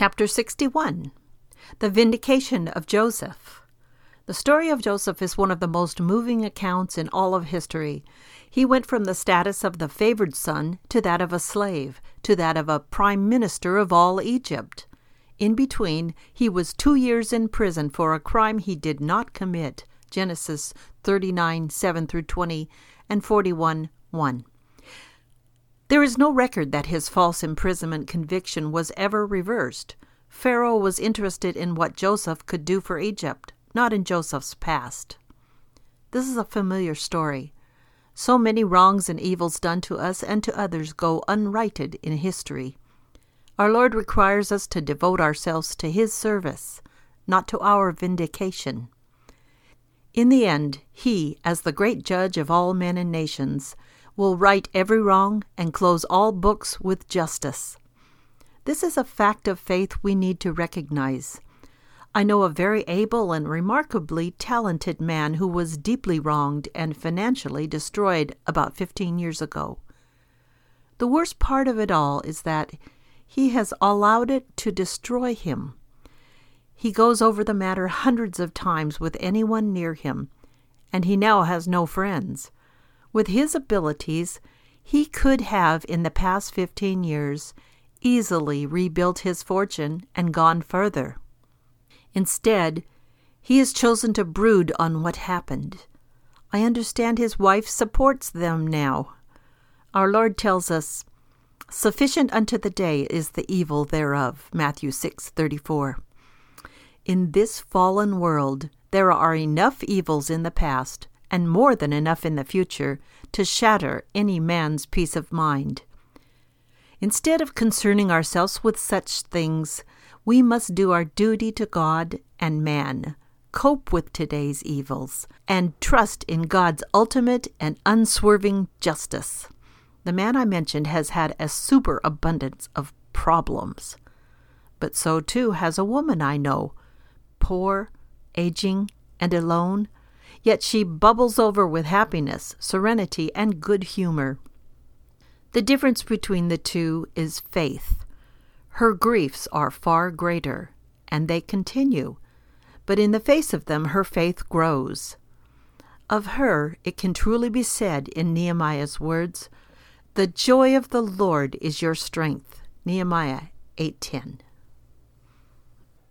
Chapter 61 The Vindication of Joseph. The story of Joseph is one of the most moving accounts in all of history. He went from the status of the favored son to that of a slave, to that of a prime minister of all Egypt. In between, he was two years in prison for a crime he did not commit. Genesis 39 7 through 20 and 41 1. There is no record that his false imprisonment conviction was ever reversed. Pharaoh was interested in what Joseph could do for Egypt, not in Joseph's past. This is a familiar story. So many wrongs and evils done to us and to others go unrighted in history. Our Lord requires us to devote ourselves to His service, not to our vindication. In the end, He, as the great judge of all men and nations, will right every wrong and close all books with justice. This is a fact of faith we need to recognize. I know a very able and remarkably talented man who was deeply wronged and financially destroyed about 15 years ago. The worst part of it all is that he has allowed it to destroy him. He goes over the matter hundreds of times with anyone near him, and he now has no friends. With his abilities, he could have, in the past 15 years, easily rebuilt his fortune and gone further. Instead, he has chosen to brood on what happened. I understand his wife supports them now. Our Lord tells us, Sufficient unto the day is the evil thereof. Matthew 6:34. In this fallen world, there are enough evils in the past and more than enough in the future to shatter any man's peace of mind. Instead of concerning ourselves with such things, we must do our duty to God and man, cope with today's evils, and trust in God's ultimate and unswerving justice. The man I mentioned has had a superabundance of problems. But so too has a woman I know, poor, aging, and alone yet she bubbles over with happiness, serenity, and good humor. The difference between the two is faith. Her griefs are far greater, and they continue, but in the face of them her faith grows. Of her it can truly be said in Nehemiah's words, "The joy of the Lord is your strength." Nehemiah 8:10.